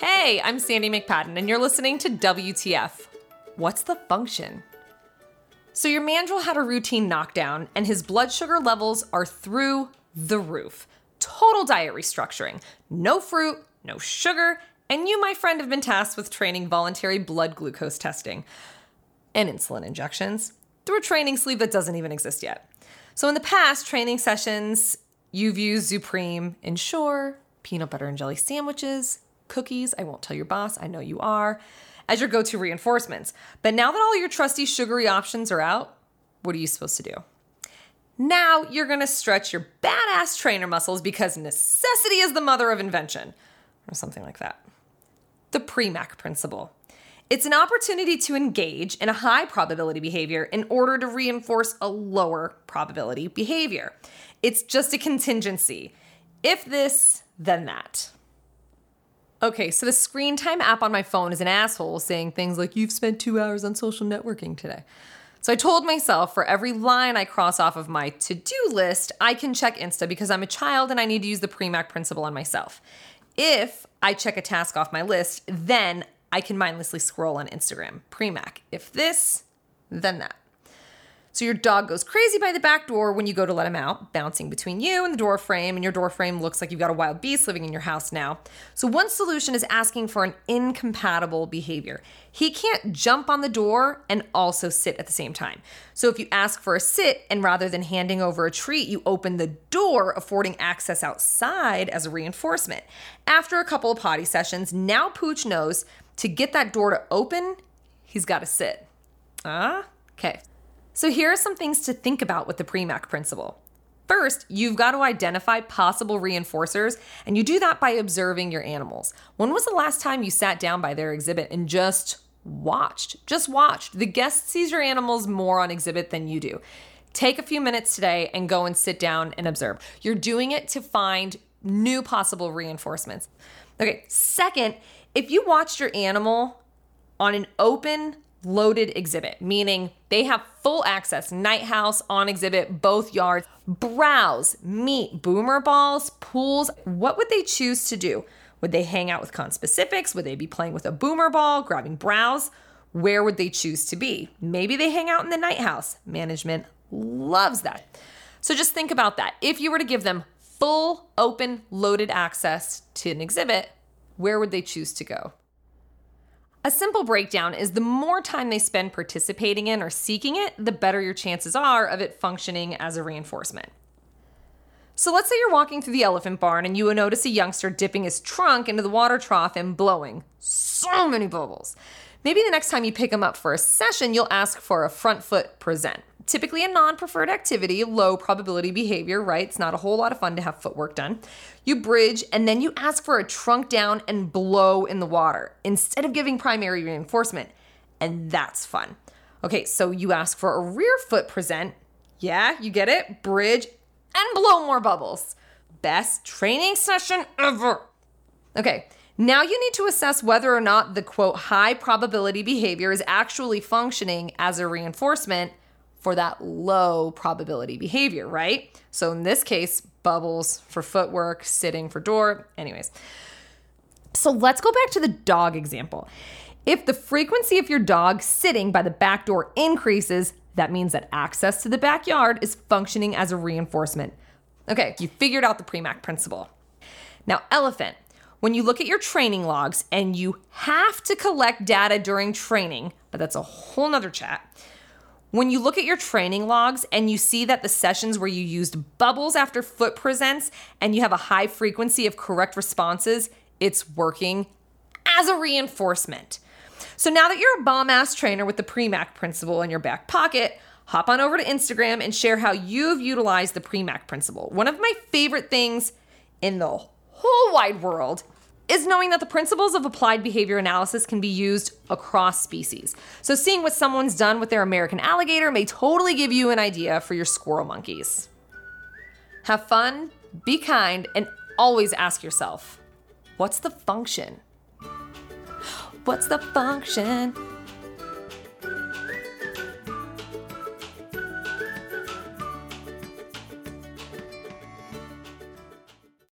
Hey, I'm Sandy McPadden, and you're listening to WTF. What's the function? So, your mandrill had a routine knockdown, and his blood sugar levels are through the roof. Total diet restructuring. No fruit, no sugar, and you, my friend, have been tasked with training voluntary blood glucose testing and insulin injections through a training sleeve that doesn't even exist yet. So, in the past training sessions, you've used Supreme, Ensure, peanut butter and jelly sandwiches, cookies. I won't tell your boss, I know you are, as your go to reinforcements. But now that all your trusty sugary options are out, what are you supposed to do? Now you're gonna stretch your badass trainer muscles because necessity is the mother of invention, or something like that. The Premack principle. It's an opportunity to engage in a high probability behavior in order to reinforce a lower probability behavior. It's just a contingency. If this, then that. Okay, so the screen time app on my phone is an asshole saying things like, You've spent two hours on social networking today. So I told myself for every line I cross off of my to do list, I can check Insta because I'm a child and I need to use the Premack principle on myself. If I check a task off my list, then I can mindlessly scroll on Instagram. Premack. If this, then that. So your dog goes crazy by the back door when you go to let him out, bouncing between you and the door frame, and your door frame looks like you've got a wild beast living in your house now. So one solution is asking for an incompatible behavior. He can't jump on the door and also sit at the same time. So if you ask for a sit and rather than handing over a treat, you open the door, affording access outside as a reinforcement. After a couple of potty sessions, now Pooch knows to get that door to open, he's got to sit. Ah, okay. So here are some things to think about with the Premack principle. First, you've got to identify possible reinforcers, and you do that by observing your animals. When was the last time you sat down by their exhibit and just watched? Just watched. The guest sees your animals more on exhibit than you do. Take a few minutes today and go and sit down and observe. You're doing it to find new possible reinforcements. Okay, second, if you watched your animal on an open, loaded exhibit, meaning they have full access, night house on exhibit, both yards, browse, meet, boomer balls, pools. What would they choose to do? Would they hang out with conspecifics? Would they be playing with a boomer ball, grabbing browse? Where would they choose to be? Maybe they hang out in the night house. Management loves that. So just think about that. If you were to give them full, open, loaded access to an exhibit, where would they choose to go? A simple breakdown is the more time they spend participating in or seeking it, the better your chances are of it functioning as a reinforcement. So let's say you're walking through the elephant barn and you notice a youngster dipping his trunk into the water trough and blowing so many bubbles. Maybe the next time you pick them up for a session, you'll ask for a front foot present typically a non preferred activity, low probability behavior, right? It's not a whole lot of fun to have footwork done. You bridge and then you ask for a trunk down and blow in the water instead of giving primary reinforcement. And that's fun. Okay, so you ask for a rear foot present. Yeah, you get it? Bridge and blow more bubbles. Best training session ever. Okay, now you need to assess whether or not the quote high probability behavior is actually functioning as a reinforcement for that low probability behavior, right? So in this case, bubbles for footwork, sitting for door, anyways. So let's go back to the dog example. If the frequency of your dog sitting by the back door increases, that means that access to the backyard is functioning as a reinforcement. Okay, you figured out the Premack principle. Now, elephant, when you look at your training logs and you have to collect data during training, but that's a whole nother chat when you look at your training logs and you see that the sessions where you used bubbles after foot presents and you have a high frequency of correct responses, it's working as a reinforcement. So now that you're a bomb ass trainer with the Premack principle in your back pocket, hop on over to Instagram and share how you've utilized the Premack principle. One of my favorite things in the whole wide world is knowing that the principles of applied behavior analysis can be used across species. So, seeing what someone's done with their American alligator may totally give you an idea for your squirrel monkeys. Have fun, be kind, and always ask yourself what's the function? What's the function?